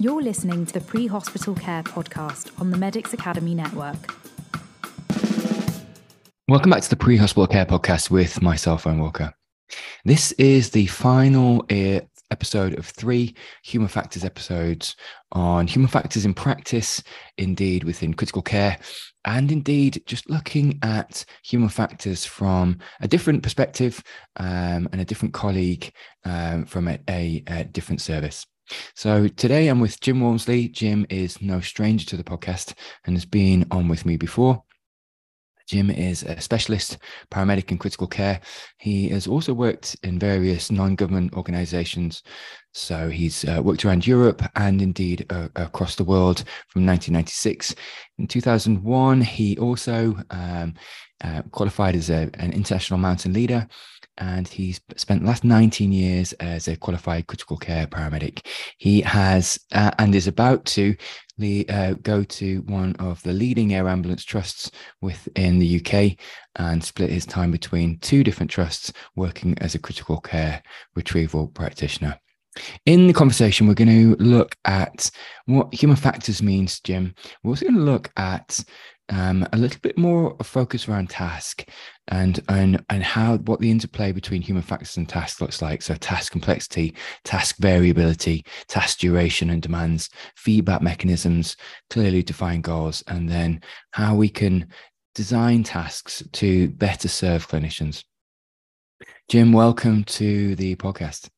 You're listening to the Pre Hospital Care podcast on the Medics Academy Network. Welcome back to the Pre Hospital Care podcast with myself, Owen Walker. This is the final uh, episode of three human factors episodes on human factors in practice, indeed within critical care, and indeed just looking at human factors from a different perspective um, and a different colleague um, from a, a, a different service. So today I'm with Jim Walmsley. Jim is no stranger to the podcast and has been on with me before. Jim is a specialist paramedic in critical care. He has also worked in various non government organizations. So he's uh, worked around Europe and indeed uh, across the world from 1996. In 2001, he also um, uh, qualified as a, an international mountain leader and he's spent the last 19 years as a qualified critical care paramedic. He has uh, and is about to uh, go to one of the leading air ambulance trusts within the UK and split his time between two different trusts working as a critical care retrieval practitioner. In the conversation, we're going to look at what human factors means, Jim. We're also going to look at um, a little bit more focus around task and and and how what the interplay between human factors and task looks like. So task complexity, task variability, task duration and demands, feedback mechanisms, clearly defined goals, and then how we can design tasks to better serve clinicians. Jim, welcome to the podcast.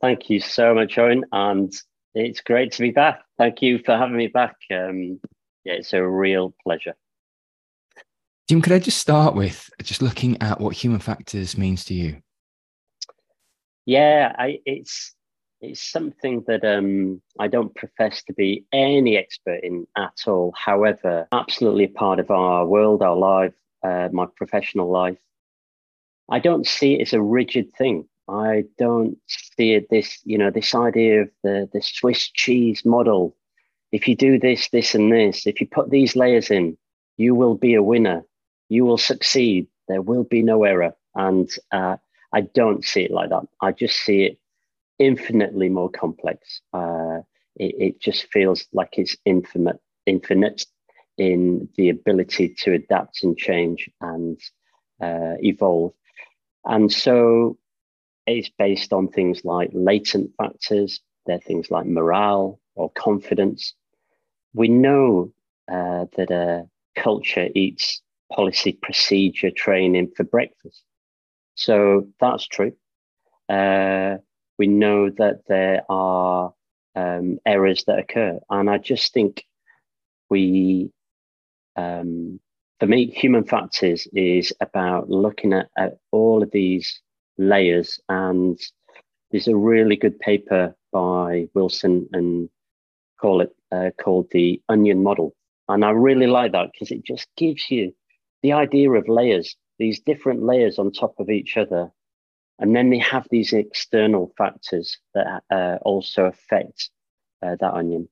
Thank you so much, Owen, and it's great to be back. Thank you for having me back. Um, yeah, it's a real pleasure. Jim, could I just start with just looking at what human factors means to you? Yeah, I, it's it's something that um, I don't profess to be any expert in at all. However, absolutely a part of our world, our life, uh, my professional life. I don't see it as a rigid thing. I don't see it this, you know, this idea of the the Swiss cheese model if you do this, this, and this, if you put these layers in, you will be a winner. You will succeed. There will be no error. And uh, I don't see it like that. I just see it infinitely more complex. Uh, it, it, just feels like it's infinite, infinite in the ability to adapt and change and uh, evolve. And so it's based on things like latent factors. They're things like morale or confidence we know uh, that a culture eats policy procedure training for breakfast. So that's true. Uh, we know that there are um, errors that occur. And I just think we, um, for me, human factors is about looking at, at all of these layers. And there's a really good paper by Wilson and call it uh, called the onion model. And I really like that because it just gives you the idea of layers, these different layers on top of each other. And then they have these external factors that uh, also affect uh, that onion.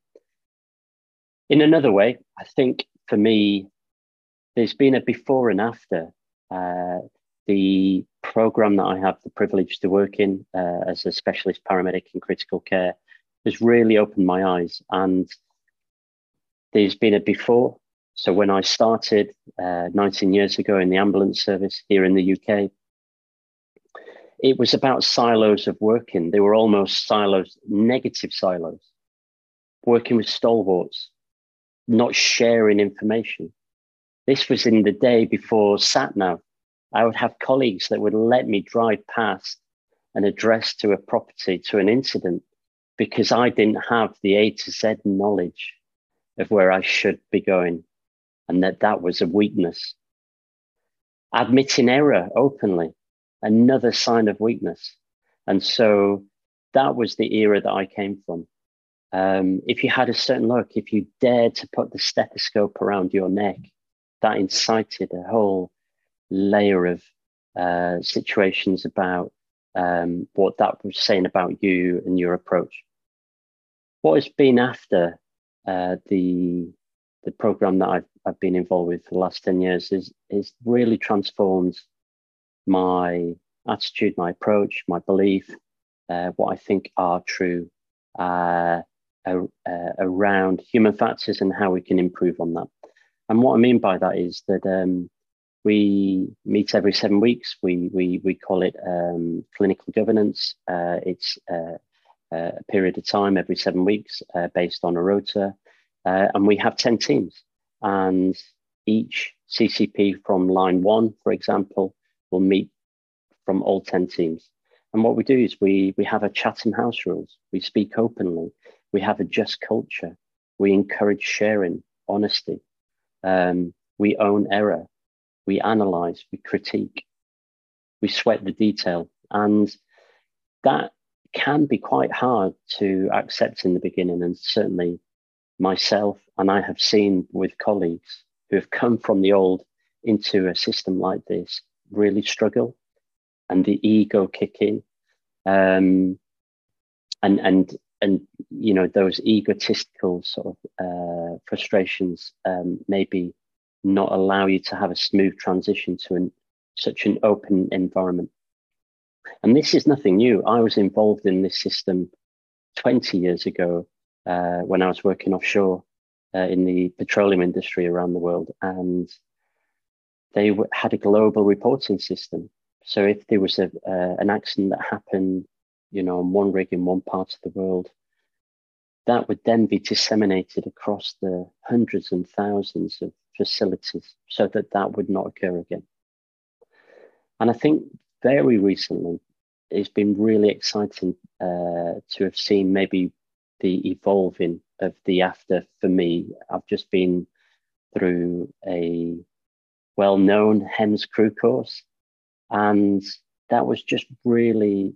In another way, I think for me, there's been a before and after. Uh, the program that I have the privilege to work in uh, as a specialist paramedic in critical care has really opened my eyes. And there's been a before. So when I started uh, 19 years ago in the ambulance service here in the UK, it was about silos of working. They were almost silos, negative silos, working with stalwarts, not sharing information. This was in the day before SatNav. I would have colleagues that would let me drive past an address to a property, to an incident, because I didn't have the A to Z knowledge of where I should be going, and that that was a weakness. Admitting error openly, another sign of weakness. And so that was the era that I came from. Um, if you had a certain look, if you dared to put the stethoscope around your neck, that incited a whole layer of uh, situations about um, what that was saying about you and your approach what has been after uh, the the program that I've I've been involved with for the last ten years is is really transformed my attitude, my approach, my belief, uh, what I think are true, uh, uh, around human factors and how we can improve on that. And what I mean by that is that um, we meet every seven weeks. We we we call it um, clinical governance. Uh, it's uh, a period of time every seven weeks uh, based on a rota, uh, and we have ten teams. And each CCP from line one, for example, will meet from all ten teams. And what we do is we we have a Chatham House rules. We speak openly. We have a just culture. We encourage sharing, honesty. Um, we own error we analyze, we critique, we sweat the detail. And that can be quite hard to accept in the beginning. And certainly myself, and I have seen with colleagues who have come from the old into a system like this really struggle and the ego kick in. Um, and, and, and, you know, those egotistical sort of uh, frustrations um, maybe not allow you to have a smooth transition to an, such an open environment. And this is nothing new. I was involved in this system 20 years ago uh, when I was working offshore uh, in the petroleum industry around the world. And they w- had a global reporting system. So if there was a, uh, an accident that happened, you know, on one rig in one part of the world, that would then be disseminated across the hundreds and thousands of facilities so that that would not occur again. And I think very recently, it's been really exciting uh, to have seen maybe the evolving of the after for me. I've just been through a well known HEMS crew course, and that was just really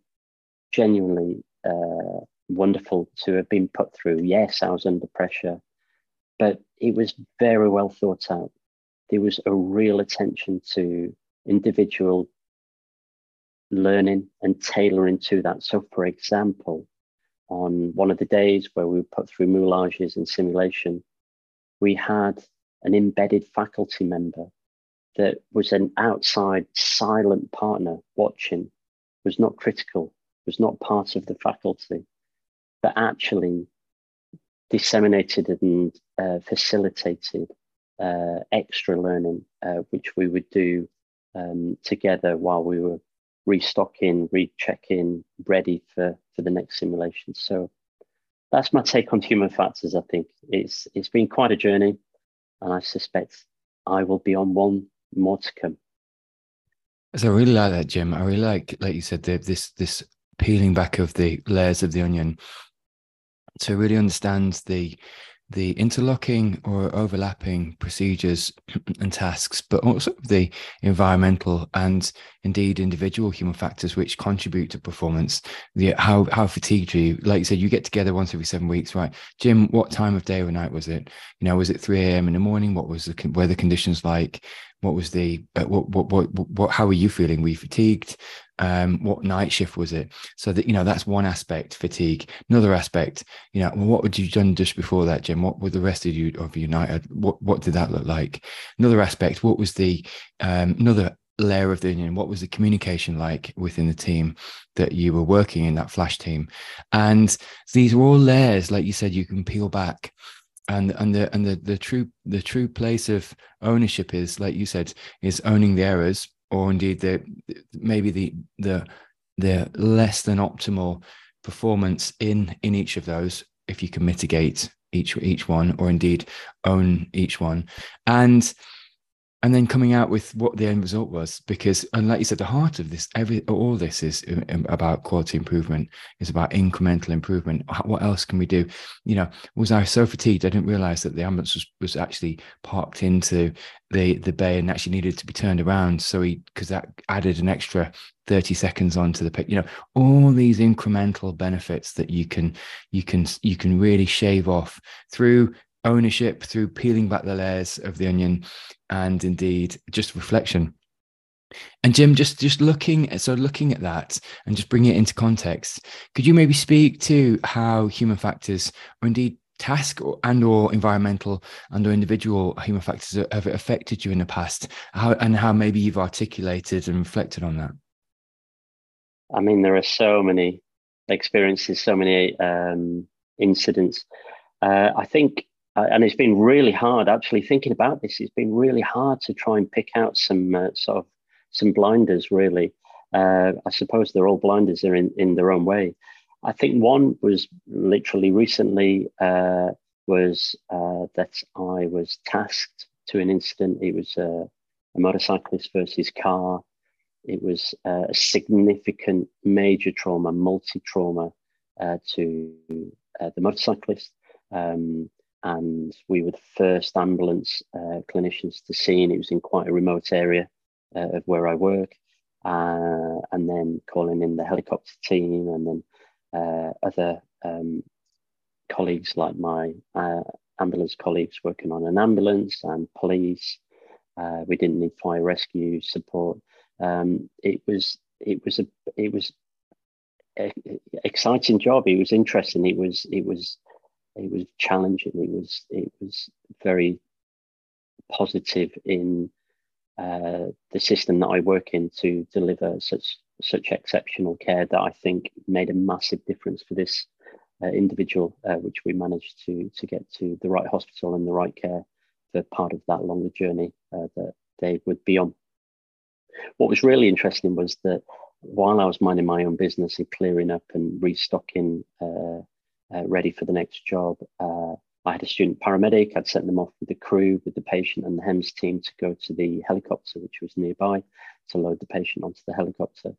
genuinely uh, wonderful to have been put through. Yes, I was under pressure but it was very well thought out. There was a real attention to individual learning and tailoring to that. So, for example, on one of the days where we were put through moulages and simulation, we had an embedded faculty member that was an outside silent partner watching, was not critical, was not part of the faculty, but actually disseminated and uh, facilitated uh, extra learning, uh, which we would do um, together while we were restocking, rechecking, ready for, for the next simulation. So that's my take on human factors. I think it's it's been quite a journey, and I suspect I will be on one more to come. So I really like that, Jim. I really like, like you said, the, this this peeling back of the layers of the onion to really understand the the interlocking or overlapping procedures and tasks, but also the environmental and indeed individual human factors which contribute to performance. The how how fatigued are you? Like you said, you get together once every seven weeks, right? Jim, what time of day or night was it? You know, was it three a.m. in the morning? What was the weather conditions like? What was the uh, what, what what what how were you feeling? Were you fatigued? Um, what night shift was it? So that you know that's one aspect fatigue. Another aspect you know what would you done just before that jim? What were the rest of you of united what what did that look like? Another aspect what was the um, another layer of the onion? what was the communication like within the team that you were working in that flash team? And these are all layers like you said you can peel back. And and the and the the true the true place of ownership is like you said is owning the errors or indeed the maybe the the the less than optimal performance in in each of those if you can mitigate each each one or indeed own each one. And and then coming out with what the end result was because and like you said the heart of this every all this is um, about quality improvement is about incremental improvement. What else can we do? You know was i so fatigued i didn't realize that the ambulance was, was actually parked into the the bay and actually needed to be turned around. So he because that added an extra 30 seconds onto the pick you know all these incremental benefits that you can you can you can really shave off through ownership through peeling back the layers of the onion and indeed just reflection. And jim just just looking at so looking at that and just bringing it into context could you maybe speak to how human factors or indeed task or, and or environmental and or individual human factors have affected you in the past? How and how maybe you've articulated and reflected on that? I mean there are so many experiences so many um, incidents. Uh, I think, uh, and it's been really hard actually thinking about this. It's been really hard to try and pick out some uh, sort of some blinders. Really, uh, I suppose they're all blinders. They're in in their own way. I think one was literally recently uh, was uh, that I was tasked to an incident. It was a motorcyclist versus car. It was a significant major trauma, multi trauma to the motorcyclist. Um, and we were the first ambulance uh, clinicians to see, and it was in quite a remote area uh, of where I work. Uh, and then calling in the helicopter team, and then uh, other um, colleagues like my uh, ambulance colleagues working on an ambulance and police. Uh, we didn't need fire rescue support. Um, it was it was a it was a, exciting job. It was interesting. It was it was it was challenging. It was it was very positive in uh, the system that I work in to deliver such such exceptional care that I think made a massive difference for this uh, individual, uh, which we managed to to get to the right hospital and the right care for part of that longer journey uh, that they would be on. What was really interesting was that while I was minding my own business and clearing up and restocking uh, ready for the next job. Uh, I had a student paramedic. I'd sent them off with the crew, with the patient and the HEMS team to go to the helicopter, which was nearby, to load the patient onto the helicopter.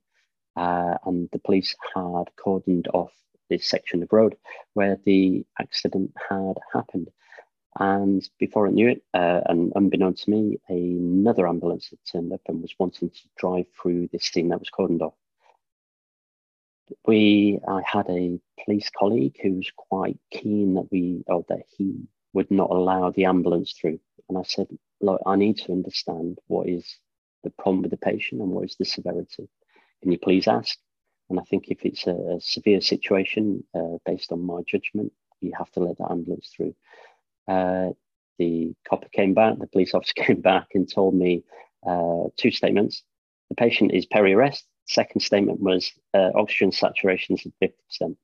Uh, and the police had cordoned off this section of road where the accident had happened. And before I knew it, uh, and unbeknown to me, another ambulance had turned up and was wanting to drive through this scene that was cordoned off we I had a police colleague who was quite keen that we or that he would not allow the ambulance through. And I said, look, I need to understand what is the problem with the patient and what is the severity. Can you please ask? And I think if it's a, a severe situation, uh, based on my judgment, you have to let the ambulance through. Uh, the copper came back, the police officer came back and told me uh, two statements. The patient is peri arrest second statement was uh, oxygen saturations of 50%.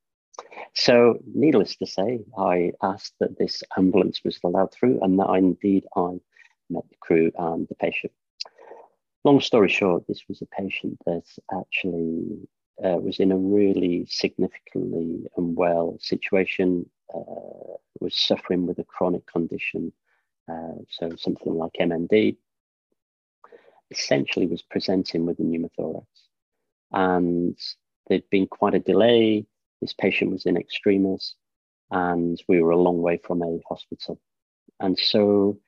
So, needless to say, I asked that this ambulance was allowed through and that indeed I met the crew and the patient. Long story short, this was a patient that actually uh, was in a really significantly unwell situation, uh, was suffering with a chronic condition, uh, so something like MND, essentially was presenting with a pneumothorax and there'd been quite a delay. This patient was in extremis, and we were a long way from a hospital. And so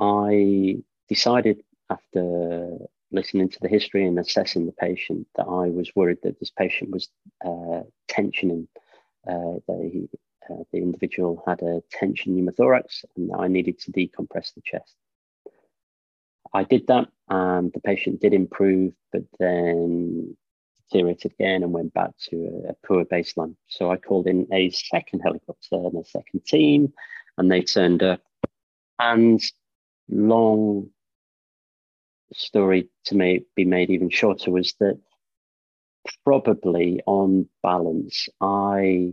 I decided after listening to the history and assessing the patient that I was worried that this patient was uh, tensioning, uh, uh, the individual had a tension pneumothorax and I needed to decompress the chest. I did that and the patient did improve, but then deteriorated again and went back to a, a poor baseline. So I called in a second helicopter and a second team, and they turned up. And long story to make, be made even shorter was that probably on balance, I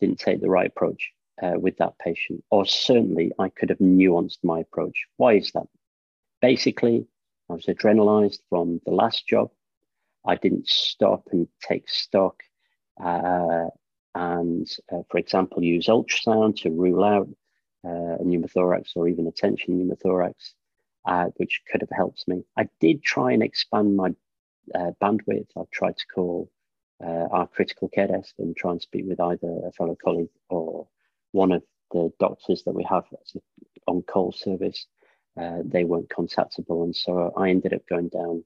didn't take the right approach uh, with that patient, or certainly I could have nuanced my approach. Why is that? Basically, I was adrenalized from the last job I didn't stop and take stock uh, and, uh, for example, use ultrasound to rule out uh, a pneumothorax or even a tension pneumothorax, uh, which could have helped me. I did try and expand my uh, bandwidth. I tried to call uh, our critical care desk and try and speak with either a fellow colleague or one of the doctors that we have on call service. they weren't contactable, and so I ended up going down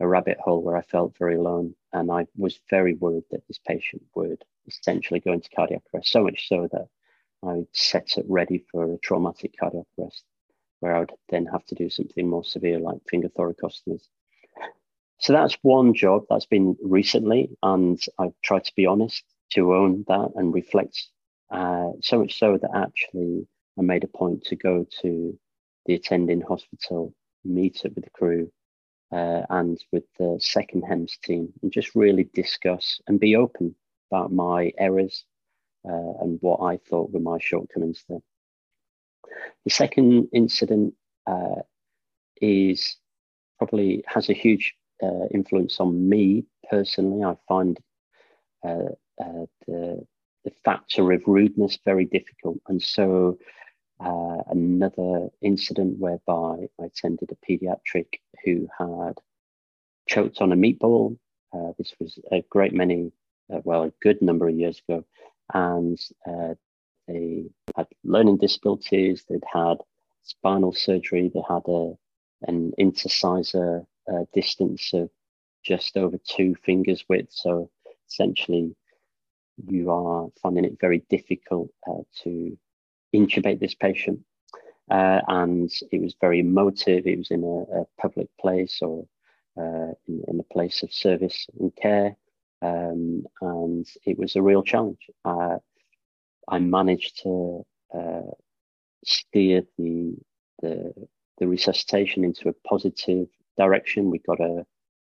a rabbit hole where I felt very alone. And I was very worried that this patient would essentially go into cardiac arrest, so much so that I set it ready for a traumatic cardiac arrest, where I would then have to do something more severe like finger thoracostomies. So that's one job that's been recently, and I've tried to be honest to own that and reflect. Uh, so much so that actually I made a point to go to the attending hospital, meet up with the crew, uh, and with the second HEMS team and just really discuss and be open about my errors uh, and what I thought were my shortcomings there. The second incident uh, is probably has a huge uh, influence on me personally. I find uh, uh, the, the factor of rudeness very difficult. And so, uh, another incident whereby I attended a pediatric who had choked on a meatball. Uh, this was a great many, uh, well, a good number of years ago. And they had learning disabilities, they'd had spinal surgery, they had a, an intercisor uh, distance of just over two fingers width. So essentially, you are finding it very difficult uh, to intubate this patient. Uh, and it was very emotive. It was in a, a public place or uh, in, in, a place of service and care. Um, and it was a real challenge. Uh, I managed to uh, steer the, the, the resuscitation into a positive direction. We got a,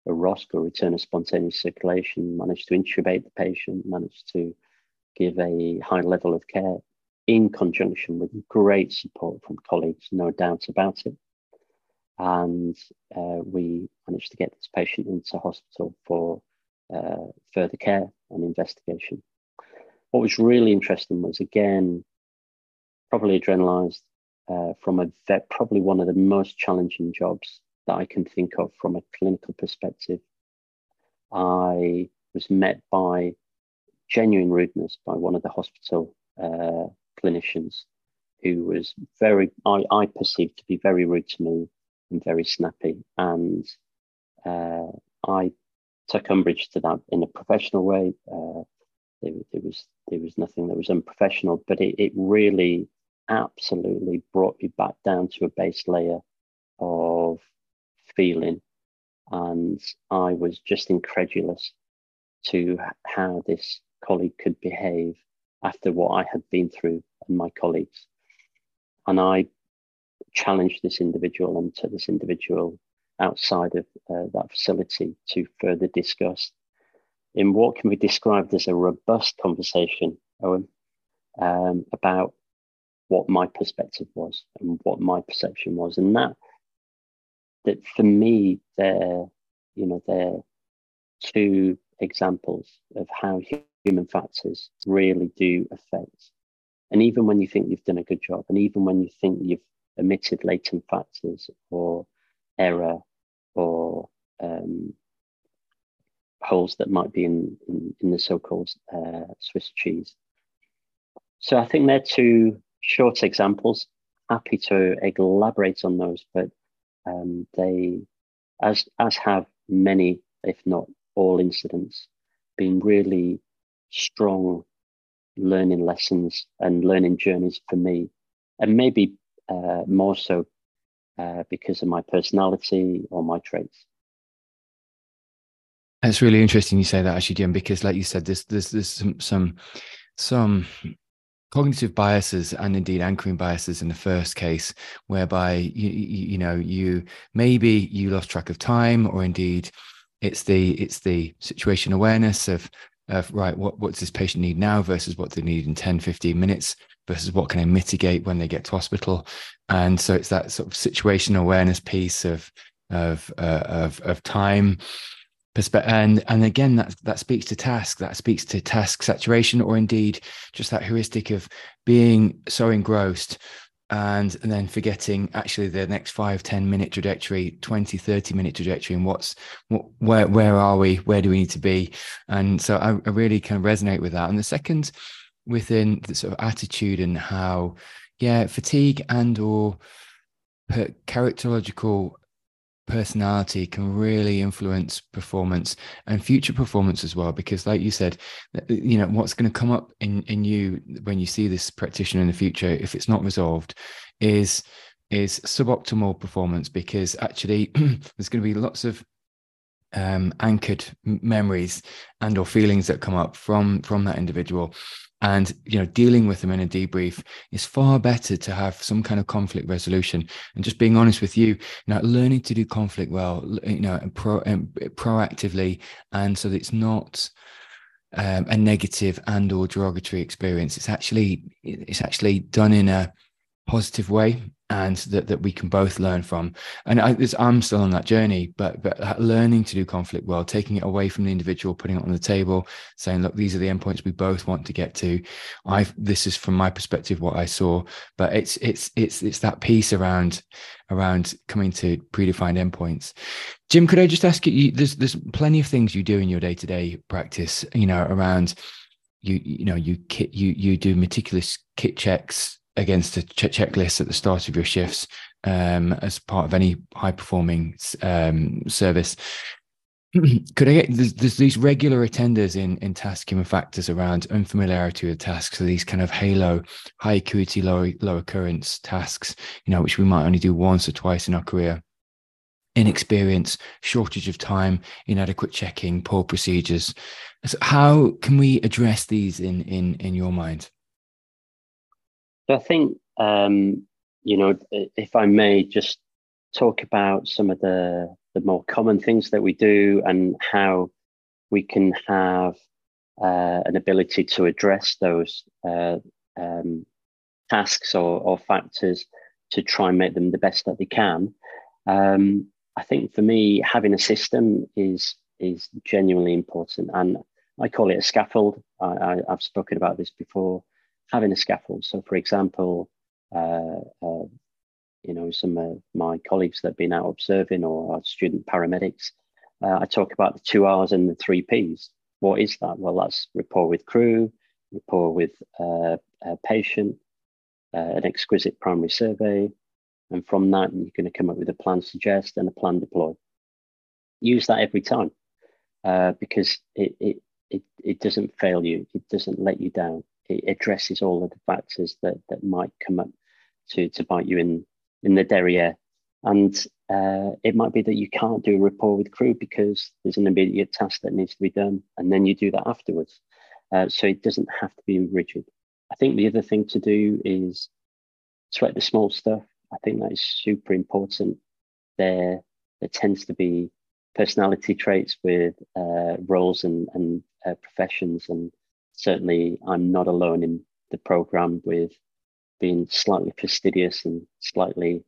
a ROSC or return of spontaneous circulation, managed to intubate the patient, managed to give a high level of care in conjunction with great support from colleagues, no doubt about it. And uh, we managed to get this patient into hospital for uh, further care and investigation. What was really interesting was again, probably adrenalized uh, from a vet, probably one of the most challenging jobs that I can think of from a clinical perspective. I was met by genuine rudeness by one of the hospital uh, clinicians who was very, I, I, perceived to be very rude to me and very snappy. And uh, I took umbrage to that in a professional way. Uh, there, there, was there was nothing that was unprofessional, but it, it really absolutely brought me back down to a base layer of feeling. And I was just incredulous to how this colleague could behave after what I had been through and my colleagues. And I challenged this individual and took this individual outside of uh, that facility to further discuss in what can be described as a robust conversation, Owen, um, about what my perspective was and what my perception was. And that that for me, they're, you know, they're two examples of how human factors really do affect. And even when you think you've done a good job, and even when you think you've omitted latent factors or error or um, holes that might be in, in, in the so-called uh, Swiss cheese. So I think they're two short examples. Happy to elaborate on those, but um, they, as as have many, if not all, incidents, been really strong learning lessons and learning journeys for me, and maybe uh, more so uh, because of my personality or my traits. It's really interesting you say that actually, Jim, because like you said, there's there's there's some some some cognitive biases and indeed anchoring biases in the first case whereby you, you, you know you maybe you lost track of time or indeed it's the it's the situation awareness of of right what what does this patient need now versus what they need in 10 15 minutes versus what can i mitigate when they get to hospital? And so it's that sort of situation awareness piece of of uh, of of time perspective and and again that that speaks to task that speaks to task saturation or indeed just that heuristic of being so engrossed and and then forgetting actually the next five ten minute trajectory 20 30 minute trajectory and what's what, where where are we? Where do we need to be? And so I, I really kind of resonate with that. And the second within the sort of attitude and how yeah fatigue and or characterological personality can really influence performance and future performance as well because like you said you know what's going to come up in in you when you see this practitioner in the future if it's not resolved is is suboptimal performance because actually there's going to be lots of um, anchored memories and or feelings that come up from from that individual and you know dealing with them in a debrief is far better to have some kind of conflict resolution and just being honest with you you know learning to do conflict well you know and pro and proactively and so that it's not um, a negative and or derogatory experience. It's actually it's actually done in a positive way and that, that we can both learn from. And I, am still on that journey but but learning to do conflict well taking it away from the individual putting it on the table saying look these are the endpoints we both want to get to. I this is from my perspective what i saw but it's it's it's it's that piece around around coming to predefined endpoints. Jim could i just ask you, there's there's plenty of things you do in your day-to-day practice you know around you you know you kit you you do meticulous kit checks against a ch- checklist at the start of your shifts um, as part of any high performing um, service. Could I get there's, there's, these regular attenders in in task human factors around unfamiliarity with tasks, so these kind of halo, high acuity, low low occurrence tasks, you know, which we might only do once or twice in our career. Inexperience, shortage of time, inadequate checking, poor procedures. So how can we address these in in in your mind? I think, um, you know, if I may just talk about some of the, the more common things that we do and how we can have uh, an ability to address those uh, um, tasks or, or, factors to try and make them the best that they can. Um, I think for me, having a system is is genuinely important, and I call it a scaffold. I, have spoken about this before having a scaffold. So, for example, uh, uh, you know, some of my colleagues that have been out observing or our student paramedics, uh, I talk about the two R's and the three P's. What is that? Well, that's rapport with crew, rapport with uh, a patient, uh, an exquisite primary survey, and from that, you're going to come up with a plan suggest and a plan deploy. Use that every time uh, because it, it, it, it doesn't fail you, it doesn't let you down it addresses all of the factors that that might come up to to bite you in in the derriere. And uh, it might be that you can't do a rapport with crew because there's an immediate task that needs to be done, and then you do that afterwards. Uh, so it doesn't have to be rigid. I think the other thing to do is sweat the small stuff. I think that is super important. There, there tends to be personality traits with uh, roles and, and uh, professions and certainly I'm not alone in the program with being slightly fastidious and slightly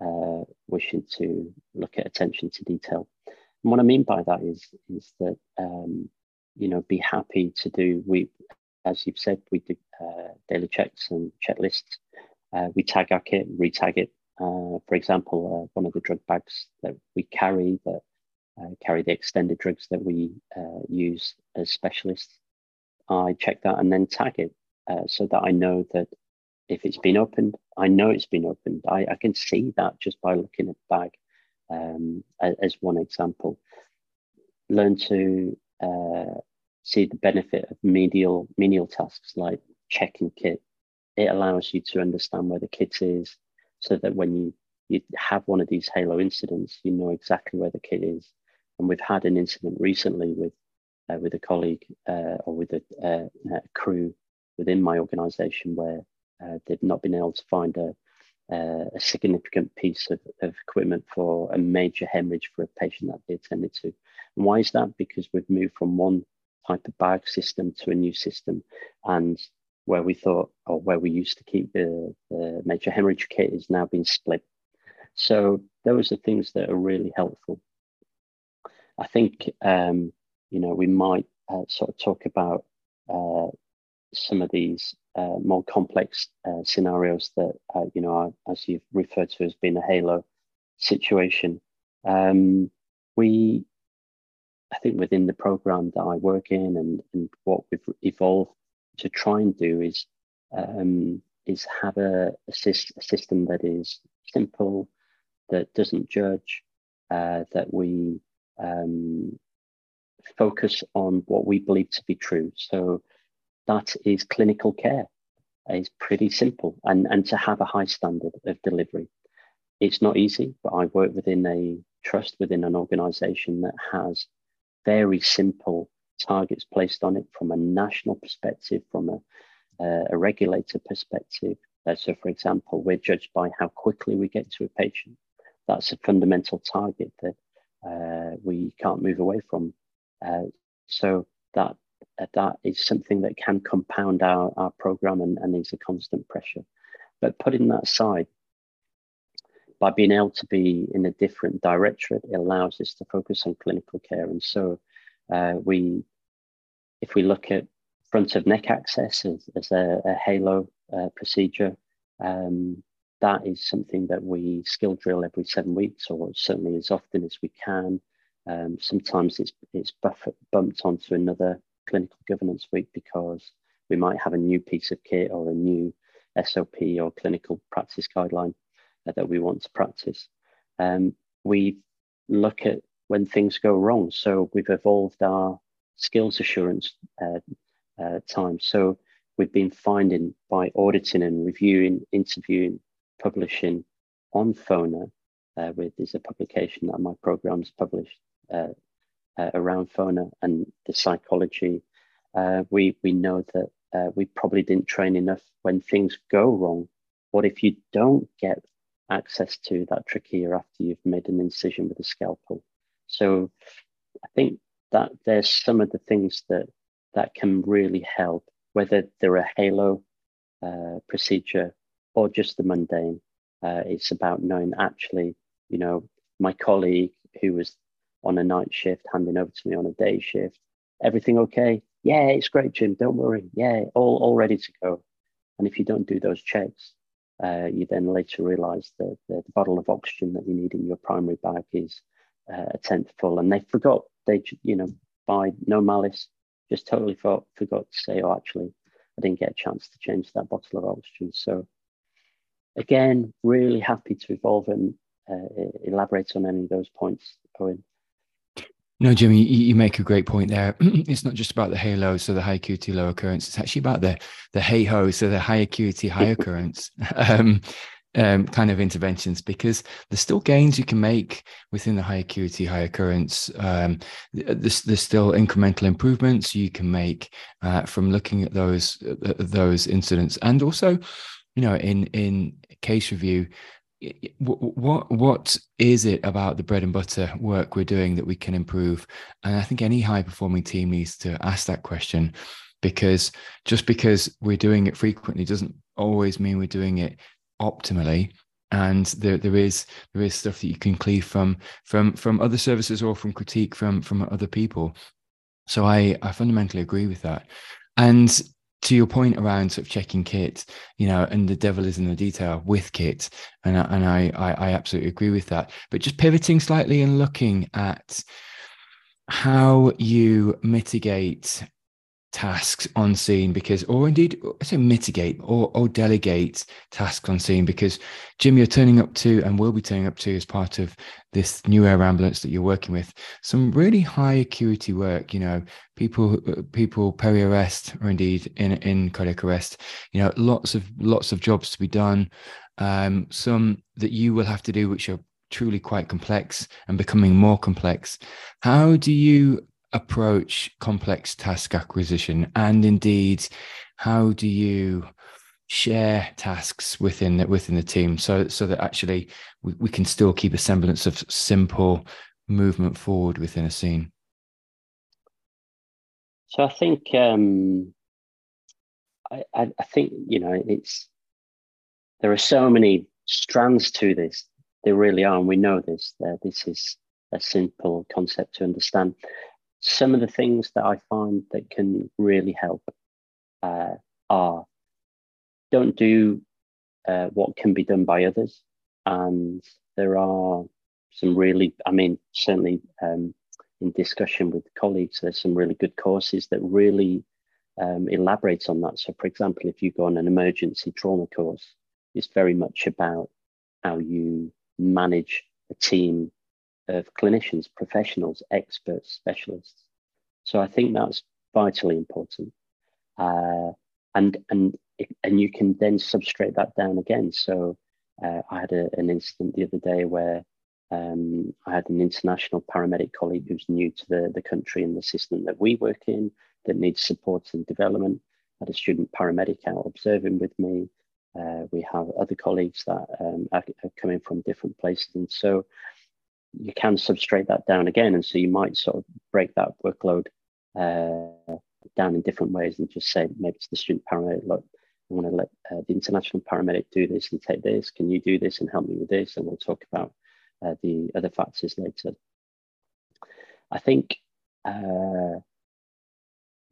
uh, wishing to look at attention to detail. And what I mean by that is is that um, you know be happy to do we as you've said we do uh, daily checks and checklists. Uh, we tag our kit, retag it. Uh, for example, uh, one of the drug bags that we carry that uh, carry the extended drugs that we use as specialists I check that and then tag it uh, so that I know that if it's been opened, I know it's been opened. I, I can see that just by looking at the bag um, as one example. Learn to uh, see the benefit of menial, menial tasks like checking kit. It allows you to understand where the kit is so that when you, you have one of these Halo incidents, you know exactly where the kit is. And we've had an incident recently with uh, with a colleague uh, or with a, a, crew within my organization where uh, they've not been able to find a, a significant piece of, of, equipment for a major hemorrhage for a patient that they attended to. And why is that? Because we've moved from one type of bag system to a new system. And where we thought, or where we used to keep the, the major hemorrhage kit is now being split. So those are things that are really helpful. I think um, you know, we might uh, sort of talk about uh, some of these uh, more complex uh, scenarios that, uh, you know, are, as you've referred to as being a halo situation. Um, we, I think within the program that I work in and, and what we've evolved to try and do is um, is have a, a, system that is simple, that doesn't judge, uh, that we um, focus on what we believe to be true. So that is clinical care. It's pretty simple and, and to have a high standard of delivery. It's not easy, but I work within a trust within an organization that has very simple targets placed on it from a national perspective, from a, uh, a regulator perspective. Uh, so, for example, we're judged by how quickly we get to a patient. That's a fundamental target that uh, we can't move away from uh, so that uh, that is something that can compound our, our program and, and is a constant pressure. But putting that aside, by being able to be in a different directorate, it allows us to focus on clinical care. And so uh, we, if we look at front of neck access as, as a, a halo uh, procedure, um, that is something that we skill drill every seven weeks, or certainly as often as we can. Um, sometimes it's it's bumped onto another clinical governance week because we might have a new piece of kit or a new SOP or clinical practice guideline uh, that we want to practice. Um, we look at when things go wrong. So we've evolved our skills assurance uh, uh, time. So we've been finding by auditing and reviewing, interviewing, publishing on FONA, uh, with is a publication that my program's published uh, uh, around FONA and the psychology. Uh, we we know that uh, we probably didn't train enough when things go wrong. What if you don't get access to that trachea after you've made an incision with a scalpel? So I think that there's some of the things that that can really help, whether they're a halo procedure or just the mundane. Uh, it's about knowing actually, you know, my colleague who was on a night shift handing over to me on a day shift, everything okay? Yeah, it's great, Jim. Don't worry. Yeah, all, all ready to go. And if you don't do those checks, uh, you then later realize that the, the, bottle of oxygen that you need in your primary bag is uh, a tenth full. And they forgot, they, you know, by no malice, just totally forgot, forgot to say, oh, actually, I didn't get a chance to change that bottle of oxygen. So, again, really happy to evolve and uh, elaborate on any of those points, Owen. No, Jimmy, you, you, make a great point there. it's not just about the halo, so the high acuity, low occurrence. It's actually about the the hey ho, so the high acuity, high occurrence um, um, kind of interventions, because there's still gains you can make within the high acuity, high occurrence. Um, there's, there's still incremental improvements you can make uh, from looking at those uh, those incidents, and also, you know, in in case review, what what is it about the bread and butter work we're doing that we can improve? And i think any high performing team needs to ask that question because just because we're doing it frequently doesn't always mean we're doing it optimally. And there there is there is stuff that you can cleave from from from other services or from critique from from other people. So i i fundamentally agree with that. And to your point around sort of checking kit, you know, and the devil is in the detail with kit, and and I, I I absolutely agree with that. But just pivoting slightly and looking at how you mitigate tasks on scene because or indeed I say mitigate or, or delegate tasks on scene because Jim you're turning up to and will be turning up to as part of this new air ambulance that you're working with. Some really high acuity work you know people people peri arrest or indeed in in cardiac arrest you know lots of lots of jobs to be done. Um, some that you will have to do which are truly quite complex and becoming more complex. How do you approach complex task acquisition? And indeed how do you share tasks within the, within the team so so that actually we, we can still keep a semblance of simple movement forward within a scene? So i think um I, I, think you know it's there are so many strands to this. There really are and we know this. That this is a simple concept to understand some of the things that I find that can really help uh, are don't do uh, what can be done by others. And there are some really, I mean, certainly um, in discussion with colleagues, there's some really good courses that really um, elaborate on that. So, for example, if you go on an emergency trauma course, it's very much about how you manage a team of clinicians, professionals, experts, specialists. So I think that's vitally important. Uh, and and and you can then substrate that down again. So uh, I had a, an incident the other day where um, I had an international paramedic colleague who's new to the, the country and the system that we work in that needs support and development. I had a student paramedic out observing with me. Uh, we have other colleagues that um, are, are coming from different places. And so you can substrate that down again. And so you might sort of break that workload uh, down in different ways and just say maybe to the student paramedic, look, I want to let uh, the international paramedic do this and take this. Can you do this and help me with this? And we'll talk about uh, the other factors later. I think uh,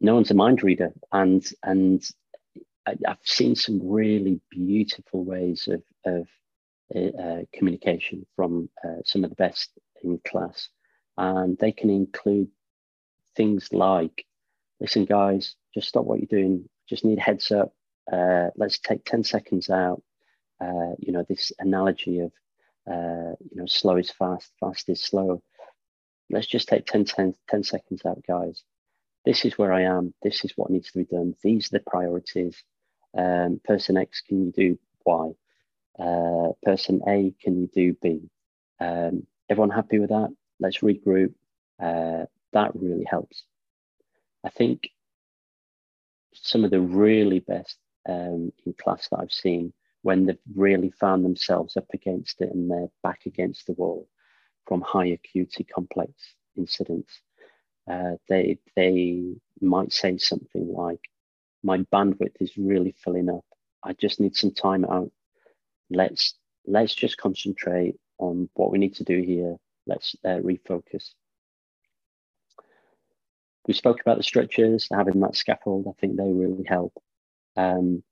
no one's a mind reader, and and I, have seen some really beautiful ways of of uh, communication from uh, some of the best in class, and they can include things like, "Listen, guys, just stop what you're doing. Just need heads up. Uh, let's take ten seconds out." Uh, you know, this analogy of uh, you know, slow is fast, fast is slow. Let's just take 10, 10, 10 seconds out, guys. This is where I am. This is what needs to be done. These are the priorities. Um, person X, can you do Y? Uh, person A, can you do B? Um, everyone happy with that? Let's regroup. Uh, that really helps. I think some of the really best um, in class that I've seen when they've really found themselves up against it and they're back against the wall from high acuity complex incidents. Uh, they they might say something like, "My bandwidth is really filling up. I just need some time out. Let's let's just concentrate on what we need to do here. Let's uh, refocus." We spoke about the structures, having that scaffold. I think they really help. Um,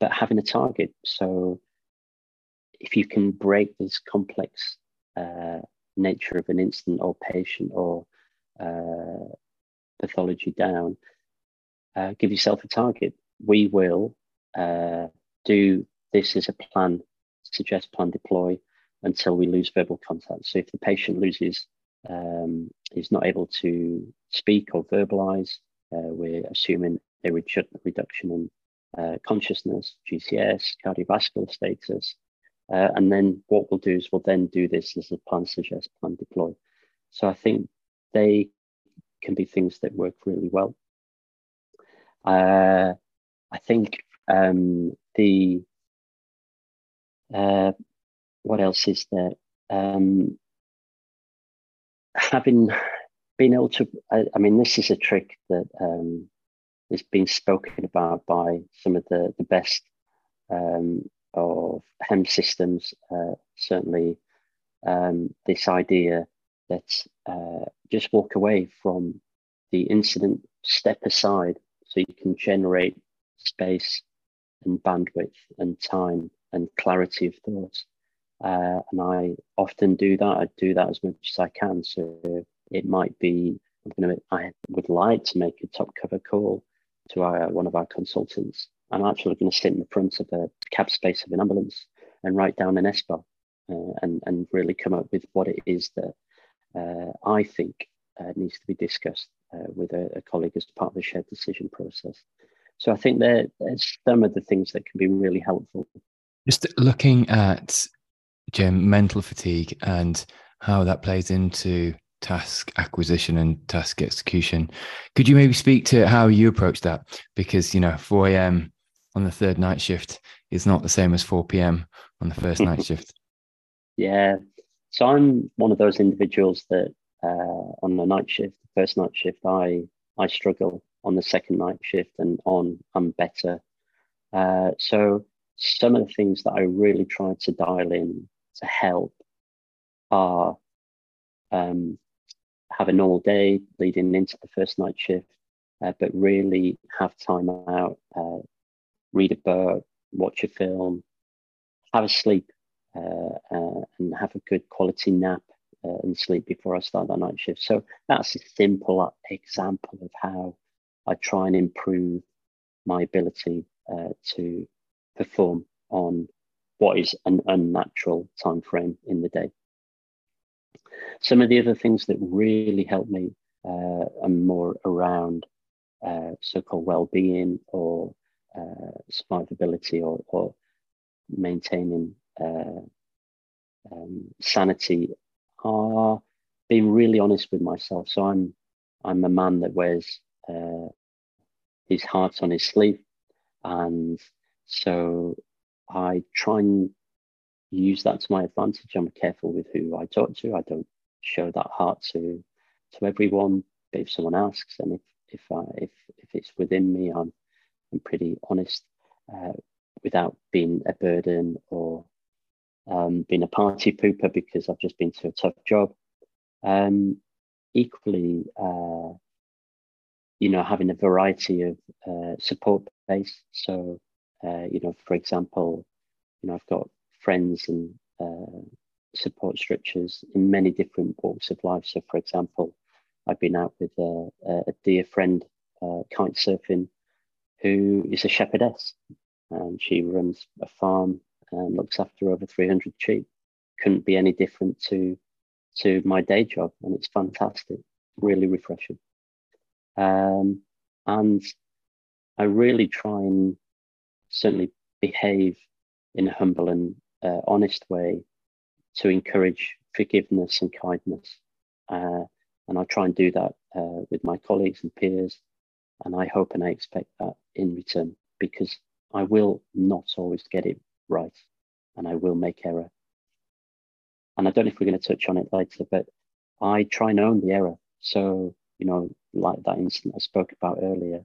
but having a target. So if you can break this complex uh, nature of an incident or patient or uh, pathology down, uh, give yourself a target. We will uh, do this as a plan, suggest plan deploy until we lose verbal contact. So if the patient loses, um, is not able to speak or verbalize, uh, we're assuming a redu- reduction in uh, consciousness, GCS, cardiovascular status. Uh, and then what we'll do is we'll then do this as a plan suggest, plan deploy. So I think they can be things that work really well. Uh, I think um, the uh, what else is there? Um, having been able to, I, I, mean, this is a trick that um, being spoken about by some of the, the best um, of HEMS systems. Uh, certainly, um, this idea that uh, just walk away from the incident, step aside so you can generate space and bandwidth and time and clarity of thought. Uh, and I often do that. I do that as much as I can. So it might be I'm gonna, I would like to make a top cover call to our, one of our consultants. I'm actually going to sit in the front of the cab space of an ambulance and write down an SBAR uh, and, and really come up with what it is that uh, I think uh, needs to be discussed uh, with a, a, colleague as part of the shared decision process. So I think there, there's some of the things that can be really helpful. Just looking at Jim, mental fatigue and how that plays into task acquisition and task execution. Could you maybe speak to how you approach that? Because, you know, 4 a.m. on the third night shift is not the same as 4 p.m. on the first night shift. Yeah. So I'm one of those individuals that uh, on the night shift, the first night shift, I, I struggle on the second night shift and on I'm better. Uh, so some of the things that I really try to dial in to help are um, have a normal day leading into the first night shift, uh, but really have time out, uh, read a book, watch a film, have a sleep, uh, uh and have a good quality nap uh, and sleep before I start that night shift. So that's a simple example of how I try and improve my ability uh, to perform on what is an unnatural time frame in the day. Some of the other things that really help me uh, are more around uh, so-called well-being or uh, survivability or, or maintaining uh, um, sanity are being really honest with myself. So I'm I'm a man that wears uh, his heart on his sleeve, and so I try and use that to my advantage. I'm careful with who I talk to. I don't show that heart to to everyone. But if someone asks, and if If I if if it's within me, I'm I'm pretty honest uh, without being a burden or um, being a party pooper because I've just been to a tough job. Um, equally, uh, you know, having a variety of uh, support base. So, uh, you know, for example, you know, I've got friends and uh, support structures in many different walks of life. So, for example, I've been out with a, a dear friend, uh, kite surfing, who is a shepherdess. And she runs a farm and looks after over 300 sheep. Couldn't be any different to to my day job, and it's fantastic, really refreshing. Um, and I really try and certainly behave in a humble and uh, honest way to encourage forgiveness and kindness. Uh, and I try and do that uh, with my colleagues and peers. And I hope and I expect that in return because I will not always get it right and I will make error. And I don't know if we're going to touch on it later, but I try and own the error. So, you know, like that incident I spoke about earlier,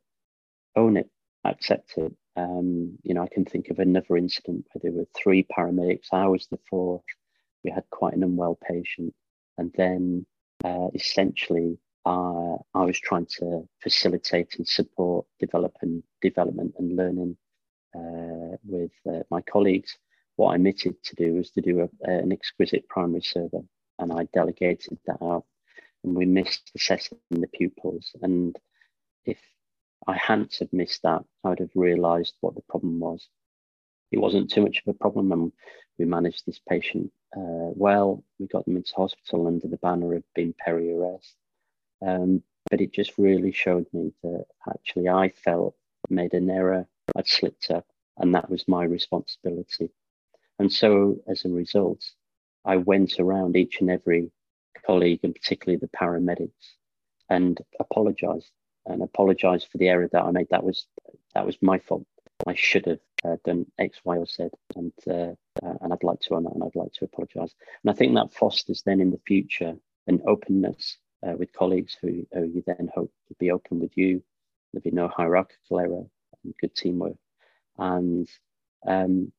own it, accept it. Um, you know, I can think of another incident where there were three paramedics. I was the fourth. We had quite an unwell patient. And then uh, essentially, uh, I was trying to facilitate and support development, development and learning uh, with uh, my colleagues what I omitted to do was to do a, an exquisite primary survey, and I delegated that out. And we missed assessing the pupils. And if I hadn't have missed that, I would have realised what the problem was. It wasn't too much of a problem, and we managed this patient uh, well. We got them into hospital under the banner of being peri arrest. Um, but it just really showed me that actually I felt made an error, I'd slipped up, and that was my responsibility. And so as a result, I went around each and every colleague, and particularly the paramedics, and apologized and apologize for the error that I made. That was that was my fault. I should have uh, done X, Y, or Z, and uh, uh, and I'd like to and I'd like to apologise. And I think that fosters then in the future an openness uh, with colleagues who, who you then hope to be open with you. There'll be no hierarchical error and good teamwork, and um,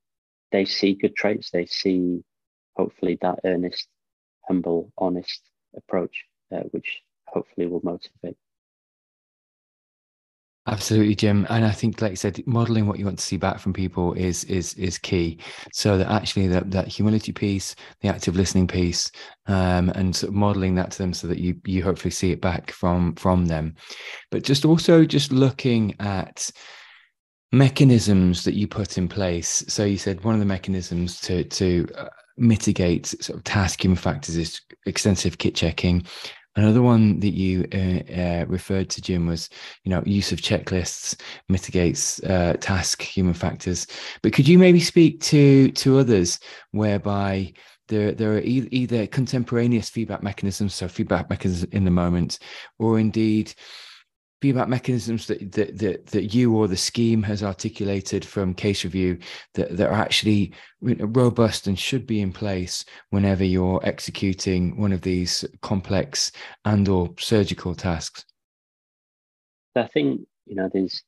they see good traits. They see, hopefully, that earnest, humble, honest approach, uh, which hopefully will motivate. Absolutely, Jim. And I think, like I said, modeling what you want to see back from people is is is key. So that actually that that humility piece, the active listening piece, um, and sort of modeling that to them, so that you you hopefully see it back from from them. But just also just looking at mechanisms that you put in place. So you said one of the mechanisms to to uh, mitigate sort of task human factors is extensive kit checking. Another one that you uh, uh, referred to, Jim, was you know use of checklists mitigates uh, task human factors. But could you maybe speak to to others whereby there there are e- either contemporaneous feedback mechanisms, so feedback mechanisms in the moment, or indeed feedback mechanisms that, that that that you or the scheme has articulated from case review that, that are actually robust and should be in place whenever you're executing one of these complex and or surgical tasks? I think you know there's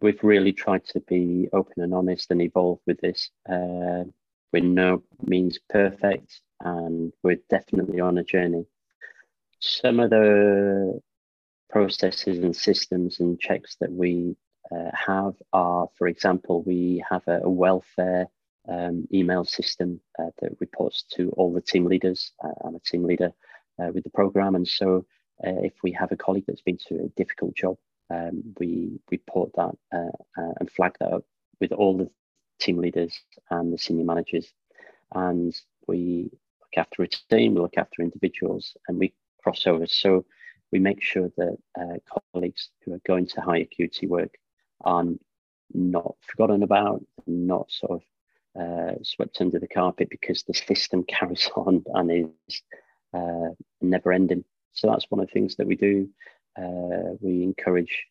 we've really tried to be open and honest and evolve with this. Uh, we're no means perfect and we're definitely on a journey. Some of the processes and systems and checks that we uh, have are, for example, we have a, a welfare um, email system uh, that reports to all the team leaders. Uh, I'm a team leader uh, with the program, and so uh, if we have a colleague that's been to a difficult job, um, we report that uh, and flag that up with all the team leaders and the senior managers, and we look after a team, we look after individuals, and we cross over. So we make sure that uh, colleagues who are going to high acuity work are not forgotten about, not sort of uh, swept under the carpet because the system carries on and is uh, never ending. So that's one of the things that we do. Uh, we encourage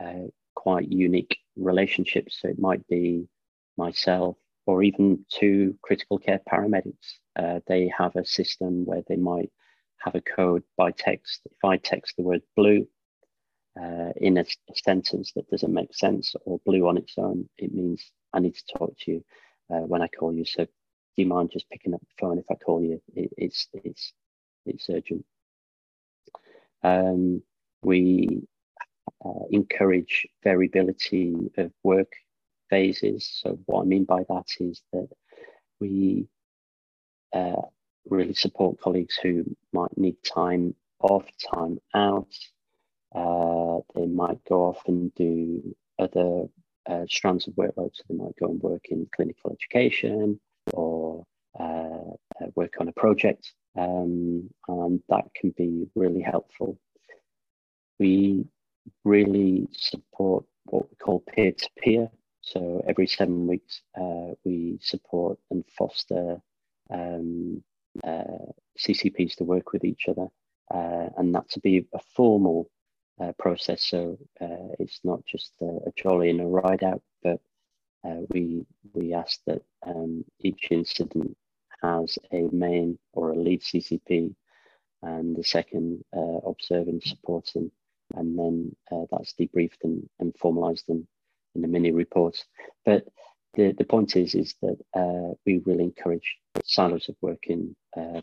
uh, quite unique relationships. So it might be myself or even two critical care paramedics. Uh, they have a system where they might have a code by text. If I text the word blue, uh, in a, a, sentence that doesn't make sense or blue on its own, it means I need to talk to you uh, when I call you. So do you mind just picking up the phone if I call you? It, it's it's it's urgent. Um, we uh, encourage variability of work phases. So what I mean by that is that we uh, really support colleagues who might need time off, time out. Uh, they might go off and do other uh, strands of workload. So they might go and work in clinical education or uh, uh, work on a project. Um, and that can be really helpful. We really support what we call peer to peer. So every seven weeks, uh, we support and foster um, CCPs to work with each other, uh, and that to be a formal uh, process. So uh, it's not just a, a, jolly and a ride out, but uh, we we ask that um, each incident has a main or a lead CCP, and the second observing, supporting, and then that's debriefed and, and formalised in, in the mini reports. But the, the point is is that uh, we really encourage silos of working, uh,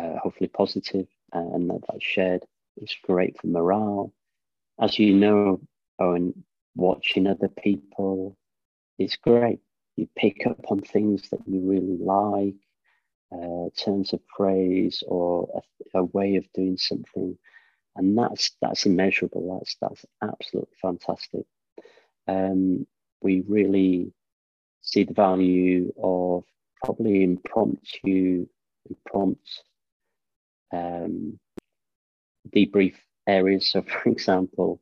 uh, hopefully uh, and that that's shared. It's great for morale. As you know, Owen, watching other people is great. You pick up on things that you really like, uh, terms of phrase or a, a way of doing something, and that's that's immeasurable. That's that's absolutely fantastic. Um, we really see the value of probably impromptu, prompt um, debrief areas. So, for example,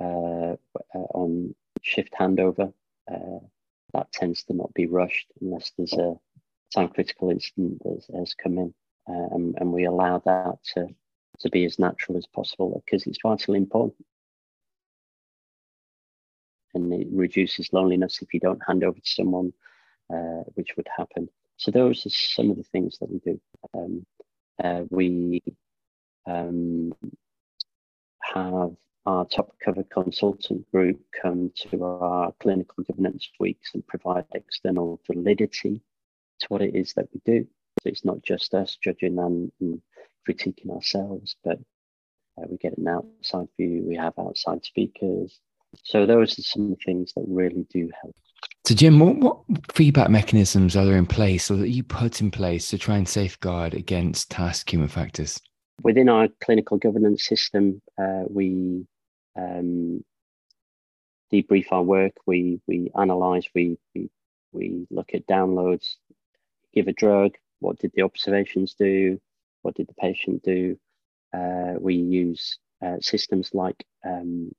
uh, uh, on shift handover, uh, that tends to not be rushed unless there's a time critical incident that has come in. Um, and we allow that to, to be as natural as possible because it's vitally important and it reduces loneliness if you don't hand over to someone, uh, which would happen. So those are some of the things that we do. Um, uh, we um, have our top cover consultant group come to our clinical governance weeks and provide external validity to what it is that we do. So it's not just us judging and, and critiquing ourselves, but uh, we get an outside view. We have outside speakers. So those are some things that really do help. So, Jim, what, what feedback mechanisms are there in place or that you put in place to try and safeguard against task human factors? Within our clinical governance system, uh, we um, debrief our work, we we analyze, we, we we look at downloads, give a drug, what did the observations do, what did the patient do. Uh, we use uh, systems like um.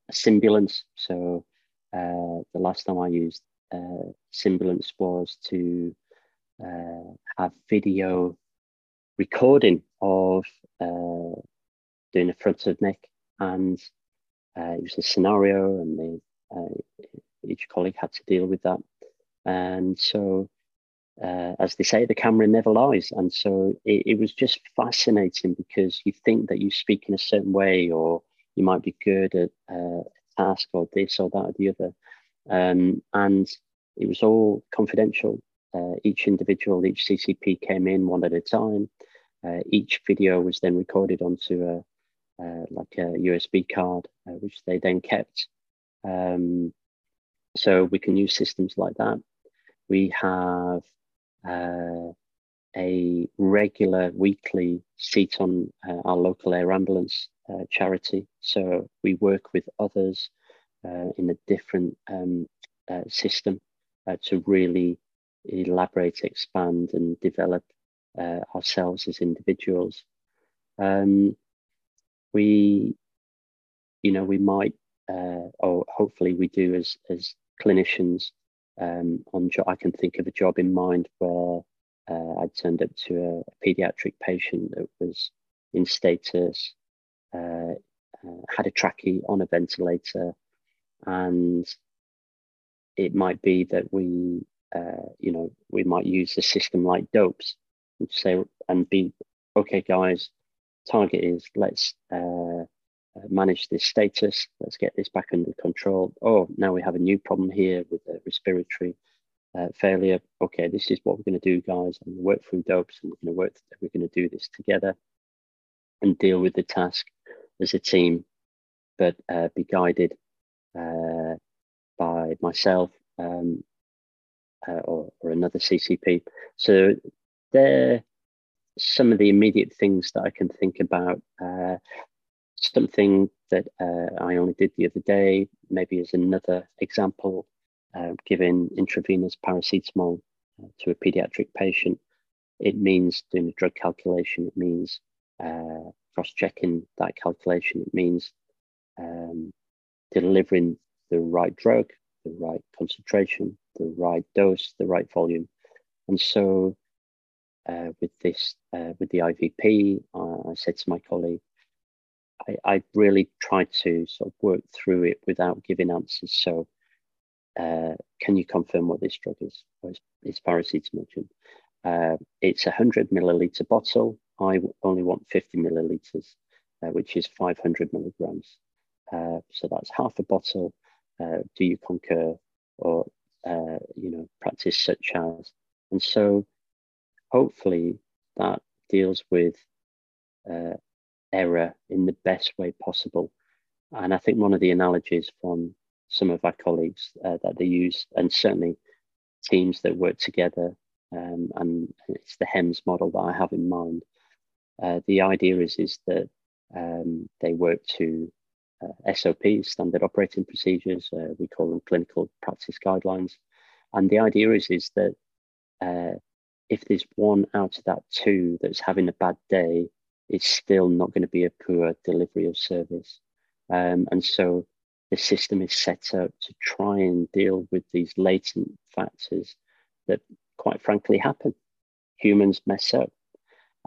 So uh, the last time I used uh, was to uh, have video recording of uh, doing a front of neck, and it was a scenario, and they, each colleague had to deal with that. And so uh, as they say, the camera never lies. And so it, it, was just fascinating because you think that you speak in a certain way or you might be good at uh, a task or this or that or the other. Um, and it was all confidential. Uh, each individual, each CCP came in one at a time. Uh, each video was then recorded onto a uh, like a USB card, uh, which they then kept. Um, so we can use systems like that. We have uh, a regular weekly seat on uh, our local air ambulance uh, charity. So we work with others uh, in a different um, uh, system to really elaborate, expand, and develop ourselves as individuals. Um, we, you know, we might, or hopefully we do as as clinicians um, on job. I can think of a job in mind where uh, I turned up to a, a, pediatric patient that was in status, uh, uh, had a trachea on a ventilator, and it might be that we, uh, you know, we might use a system like DOPES and say and be okay, guys. Target is let's uh, manage this status. Let's get this back under control. Oh, now we have a new problem here with the respiratory uh, failure. Okay, this is what we're going to do, guys. To work through DOPES, and we're going to work. We're going to do this together, and deal with the task as a team, but uh, be guided uh, by myself um, uh, or, or another CCP. So they're some of the immediate things that I can think about. Uh, something that uh, I only did the other day, maybe as another example, uh, giving intravenous paracetamol uh, to a pediatric patient. It means doing a drug calculation. It means uh, cross-checking that calculation. It means um, delivering the right drug, the right concentration, the right dose, the right volume. And so uh, with this, uh, with the IVP, I said to my colleague, I, I really tried to sort of work through it without giving answers. So, uh, can you confirm what this drug is? it's, it's paracetamol. Uh, it's a 100 milliliter bottle. I only want 50 milliliters, uh, which is 500 milligrams. Uh, so that's half a bottle. Uh, do you concur or, uh, you know, practice such as? And so hopefully that deals with error in the best way possible. And I think one of the analogies from some of our colleagues uh, that they use, and certainly teams that work together, um, and it's the HEMS model that I have in mind. Uh, the idea is is that um, they work to uh, SOPs, standard operating procedures. Uh, we call them clinical practice guidelines, and the idea is is that uh, if there's one out of that two that's having a bad day, it's still not going to be a poor delivery of service. Um, and so the system is set up to try and deal with these latent factors that, quite frankly, happen. Humans mess up,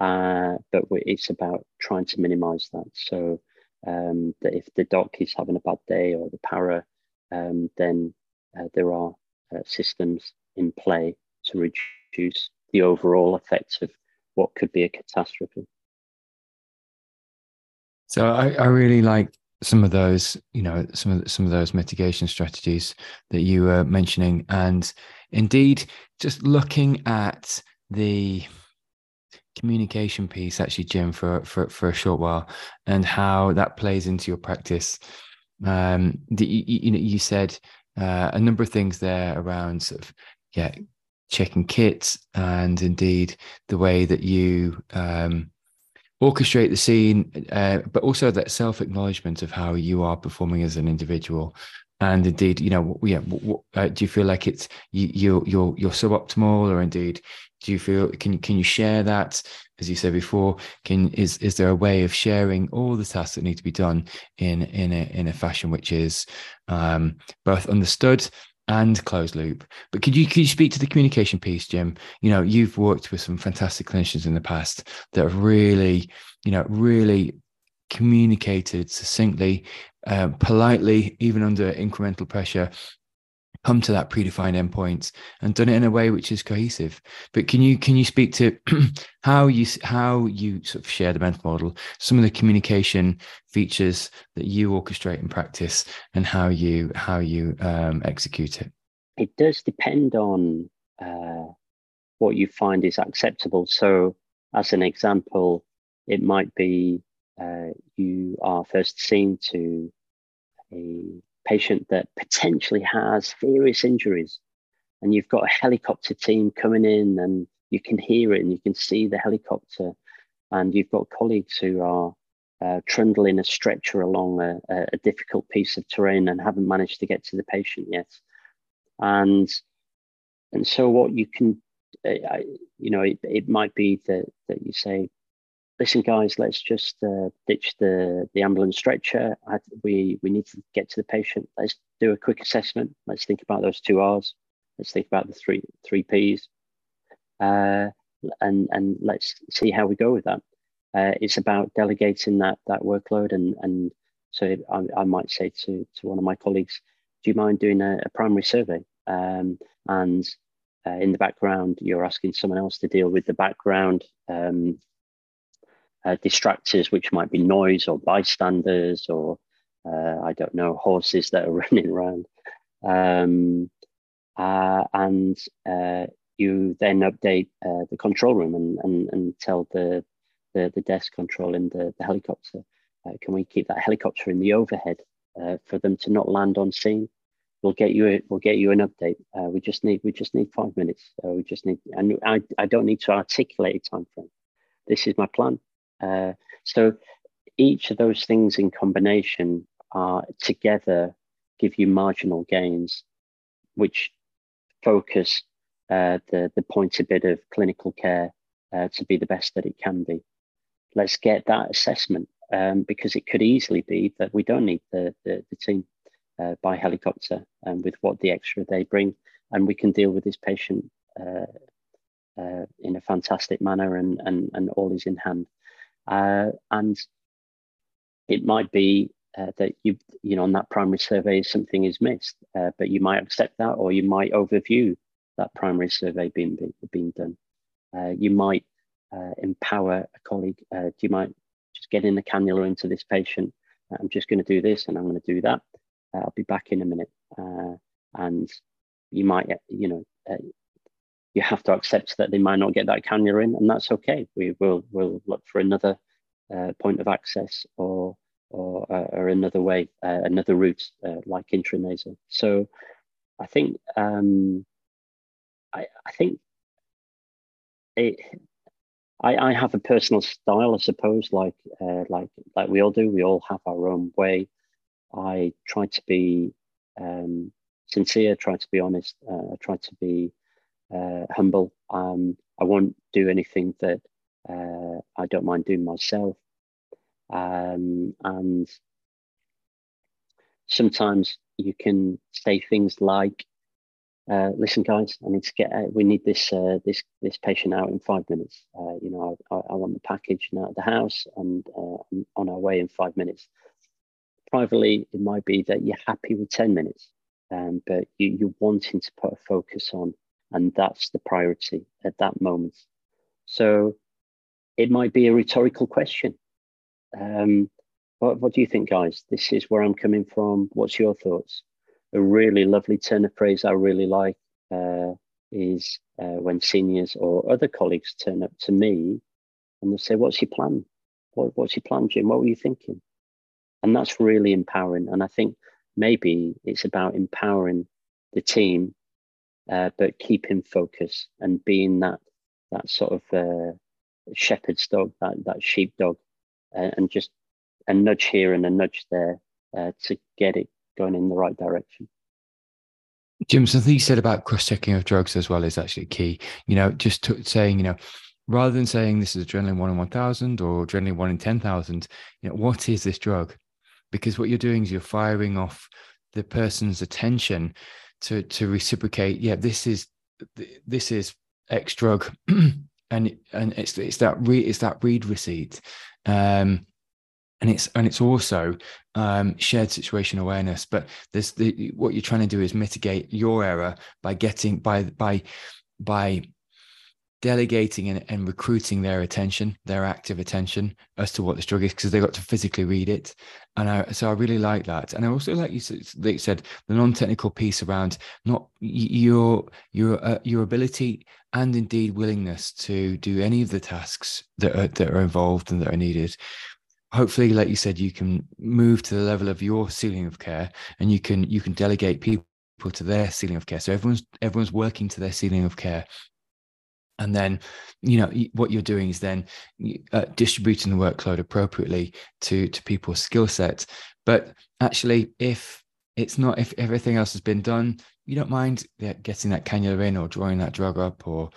uh, but it's about trying to minimize that. So um, that if the doc is having a bad day or the para, um, then uh, there are uh, systems in play to reduce the overall effects of what could be a catastrophe. So I, I really like some of those, you know, some of some of those mitigation strategies that you were mentioning, and indeed, just looking at the communication piece, actually, Jim, for for for a short while, and how that plays into your practice. Um, the, you, you know, you said uh, a number of things there around sort of yeah, checking kits, and indeed the way that you um, orchestrate the scene, uh, but also that self acknowledgement of how you are performing as an individual. And indeed, you know, yeah, uh, do you feel like it's you, you're you're you're suboptimal, or indeed, do you feel can can you share that? As you said before, can is is there a way of sharing all the tasks that need to be done in in a in a fashion which is um, both understood and closed loop. But could you could you speak to the communication piece, Jim? You know, you've worked with some fantastic clinicians in the past that have really, you know, really communicated succinctly, uh, politely, even under incremental pressure, come to that predefined endpoint and done it in a way which is cohesive. But can you can you speak to how you how you sort of share the mental model, some of the communication features that you orchestrate in practice, and how you how you um, execute it? It does depend on uh, what you find is acceptable. So, as an example, it might be uh, you are first seen to a patient that potentially has serious injuries. And you've got a helicopter team coming in and you can hear it and you can see the helicopter. And you've got colleagues who are uh, trundling a stretcher along a, a, difficult piece of terrain and haven't managed to get to the patient yet. And and so what you can uh, you know it, it might be that that you say listen, guys, let's just uh, ditch the, the ambulance stretcher. I, we, we need to get to the patient. Let's do a quick assessment. Let's think about those two R's. Let's think about the three, three P's. Uh, and, and let's see how we go with that. Uh, it's about delegating that, that workload. And, and so I, I might say to, to one of my colleagues, do you mind doing a, a primary survey? Um, and uh, in the background, you're asking someone else to deal with the background um, uh, distractors, which might be noise or bystanders or uh, I don't know horses that are running around, um, uh, and uh, you then update uh, the control room and, and, and tell the, the, the desk control in the, the helicopter, uh, can we keep that helicopter in the overhead for them to not land on scene? we'll get you a, we'll get you an update. We just need we just need five minutes. We just need and I, I don't need to articulate a time frame. This is my plan. Uh, so each of those things in combination are together give you marginal gains, which focus uh, the the pointed bit of clinical care uh, to be the best that it can be. Let's get that assessment um, because it could easily be that we don't need the, the, the team uh, by helicopter and with what the extra they bring. And we can deal with this patient uh, uh, in a fantastic manner and, and, and all is in hand. Uh, and it might be uh, that you, you know, on that primary survey, something is missed, uh, but you might accept that or you might overview that primary survey being, being done. you might empower a colleague. you might just get in the cannula into this patient. I'm just going to do this and I'm going to do that. Uh, I'll be back in a minute. Uh, and you might, you know, uh, you have to accept that they might not get that cannula in, and that's okay. We will will look for another uh, point of access or or, uh, or another way, uh, another route like intranasal. So I think um, I, I think it. I, I have a personal style, I suppose, like like like we all do. We all have our own way I try to be um, sincere, try to be honest, uh, try to be uh, humble. Um, I won't do anything that uh, I don't mind doing myself. Um, and sometimes you can say things like, uh, "Listen, guys, I need to get. Out. We need this uh, this this patient out in five minutes. Uh, you know, I, I, want the package now at the house, and uh, on our way in five minutes." privately, it might be that you're happy with 10 minutes, um, but you, you're wanting to put a focus on, and that's the priority at that moment. So it might be a rhetorical question. Um, what, what do you think, guys? This is where I'm coming from. What's your thoughts? A really lovely turn of phrase I really like uh, is uh, when seniors or other colleagues turn up to me and they say, What's your plan? What, what's your plan, Jim? What were you thinking? and that's really empowering and i think maybe it's about empowering the team uh, but keeping focus and being that that sort of uh, shepherd's dog that that sheepdog uh, and just a nudge here and a nudge there uh, to get it going in the right direction Jim, something you said about cross-checking of drugs as well is actually key. You know, just saying, you know, rather than saying this is adrenaline one in one thousand or adrenaline one in ten thousand, you know, what is this drug? because what you're doing is you're firing off the person's attention to to reciprocate yeah this is this is x drug. And and it's it's that re, it's that read receipt. Um and it's and it's also um, shared situation awareness. But there's the what you're trying to do is mitigate your error by getting by by by delegating and, and recruiting their attention, their active attention as to what this drug is, because they got to physically read it. And I, so I really like that. And I also like you said, the non-technical piece around not your your uh, your ability and indeed willingness to do any of the tasks that are, that are involved and that are needed. Hopefully, like you said, you can move to the level of your ceiling of care, and you can you can delegate people to their ceiling of care. So everyone's everyone's working to their ceiling of care and then you know what you're doing is then uh, distributing the workload appropriately to to people's skill sets. But actually if it's not if everything else has been done you don't mind getting that cannula in or drawing that drug up or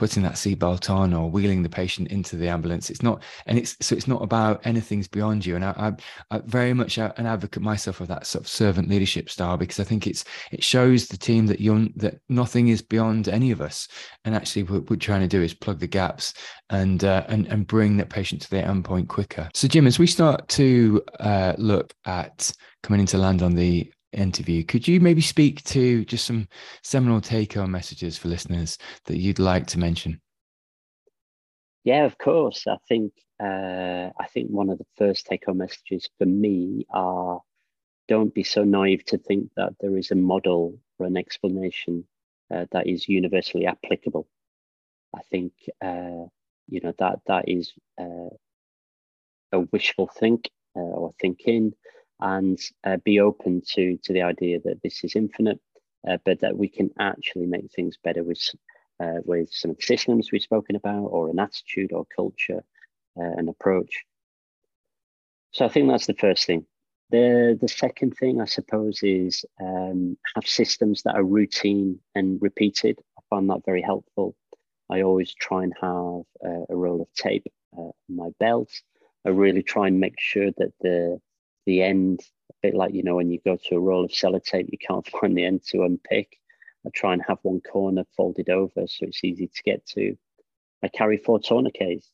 putting that seatbelt on or wheeling the patient into the ambulance. It's not, and it's so it's not about anything's beyond you. And I, I, I very much an advocate myself of that sort of servant leadership style because I think it's it shows the team that you're that nothing is beyond any of us. And actually, what we're trying to do is plug the gaps and uh, and and bring that patient to their endpoint quicker. So, Jim, as we start to uh, look at coming into land on the interview. Could you maybe speak to just some seminal take home messages for listeners that you'd like to mention? Yeah, of course. I think uh, I think one of the first take home messages for me are don't be so naive to think that there is a model or an explanation uh, that is universally applicable. I think uh, you know that that is uh, a wishful think uh, or thinking, and uh, be open to to the idea that this is infinite, uh, but that we can actually make things better with with some of the systems we've spoken about, or an attitude or culture, an approach. So I think that's the first thing. The, the second thing, I suppose, is um, have systems that are routine and repeated. I find that very helpful. I always try and have a, a roll of tape uh, on my belt. I really try and make sure that the the end, a bit like you know when you go to a roll of sellotape, you can't find the end to unpick. I try and have one corner folded over so it's easy to get to. I carry four tourniquets,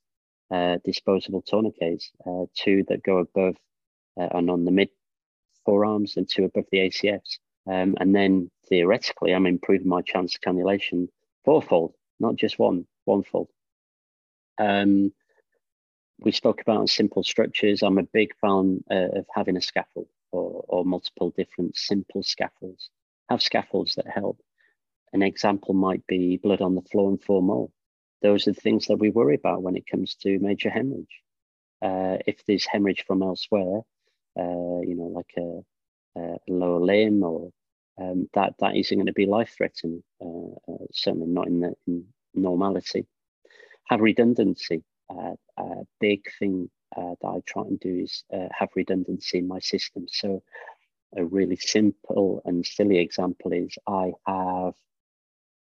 uh, disposable tourniquets, uh, two that go above uh, and on the mid forearms and two above the ACFs. Um, and then theoretically, I'm improving my chance of cannulation fourfold, not just one, one fold. Um, we spoke about simple structures. I'm a big fan uh, of having a scaffold or, or multiple different simple scaffolds. Have scaffolds that help. An example might be blood on the floor and four more. Those are the things that we worry about when it comes to major hemorrhage. Uh, if there's hemorrhage from elsewhere, uh, you know, like a, a lower limb or um, that that isn't going to be life threatening. Uh, uh, certainly not in the in normality. Have redundancy. Uh, a big thing uh, that I try and do is uh, have redundancy in my system. So a really simple and silly example is I have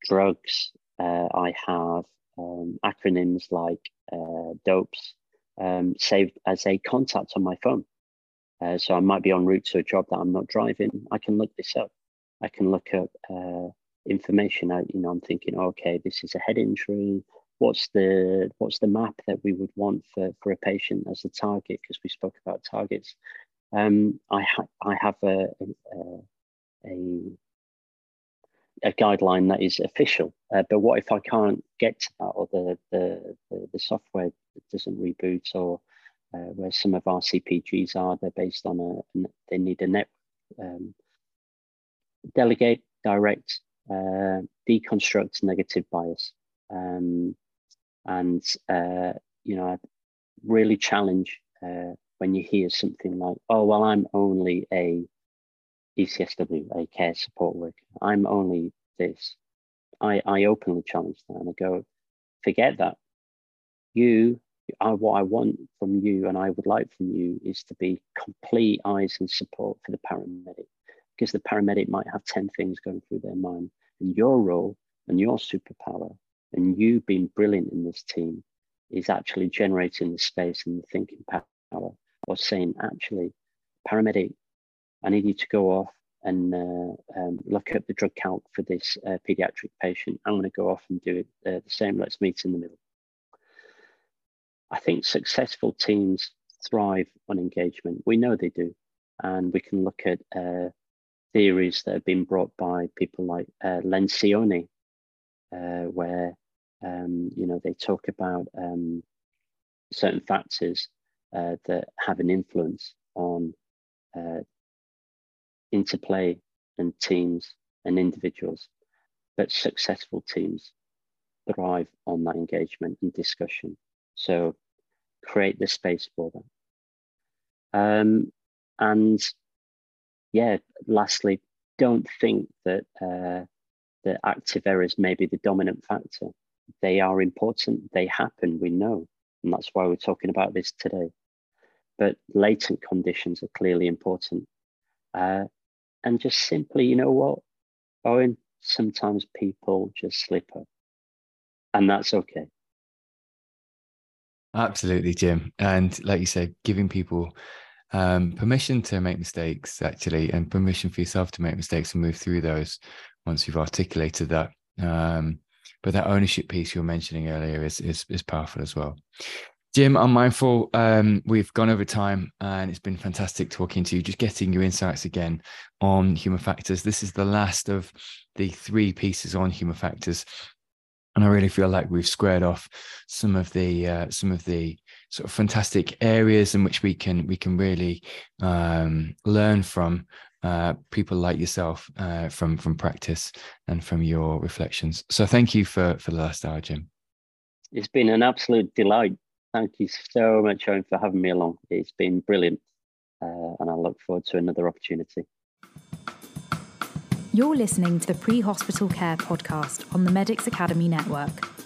drugs. I have um, acronyms like DOPES um, saved as a contact on my phone. Uh, so I might be en route to a job that I'm not driving. I can look this up. I can look up uh, information. I, you know, I'm thinking, okay, this is a head injury. What's the what's the MAP that we would want for for a patient as a target? Because we spoke about targets. Um, I ha- I have a, a, a a guideline that is official. Uh, but what if I can't get to that, or the the the, the software doesn't reboot, or uh, where some of our CPGs are. They're based on a, they need a net um, delegate, direct, uh, deconstruct negative bias. Um, and, uh, you know, I really challenge uh, when you hear something like, oh, well, I'm only a ECSW, a care support worker. I'm only this. I, I openly challenge that and I go, forget that. You I, what I want from you and I would like from you is to be complete eyes and support for the paramedic because the paramedic might have 10 things going through their mind. And your role and your superpower and you being brilliant in this team is actually generating the space and the thinking power or saying, actually, paramedic, I need you to go off and uh, um, look at the drug count for this uh, pediatric patient. I'm going to go off and do it uh, the same. Let's meet in the middle. I think successful teams thrive on engagement. We know they do. And we can look at uh, theories that have been brought by people like uh, Lencioni, uh, where um, you know they talk about um, certain factors uh, that have an influence on uh, interplay and teams and individuals. But successful teams thrive on that engagement and discussion. So create the space for them. Um, and yeah, lastly, don't think that uh, the active errors may be the dominant factor. They are important, they happen, we know. And that's why we're talking about this today. But latent conditions are clearly important. Uh, and just simply, you know what, Owen, sometimes people just slip up. And that's okay. Absolutely, Jim. And like you said, giving people um, permission to make mistakes, actually, and permission for yourself to make mistakes and move through those once you've articulated that. Um, but that ownership piece you were mentioning earlier is, is, is powerful as well. Jim, I'm mindful um, we've gone over time and it's been fantastic talking to you, just getting your insights again on human factors. This is the last of the three pieces on human factors and I really feel like we've squared off some of the uh, some of the sort of fantastic areas in which we can we can really um, learn from uh, people like yourself uh, from from practice and from your reflections. So thank you for for the last hour, Jim. It's been an absolute delight. Thank you so much, Owen, for having me along. It's been brilliant, uh, and I look forward to another opportunity. You're listening to the Pre Hospital Care podcast on the Medics Academy Network.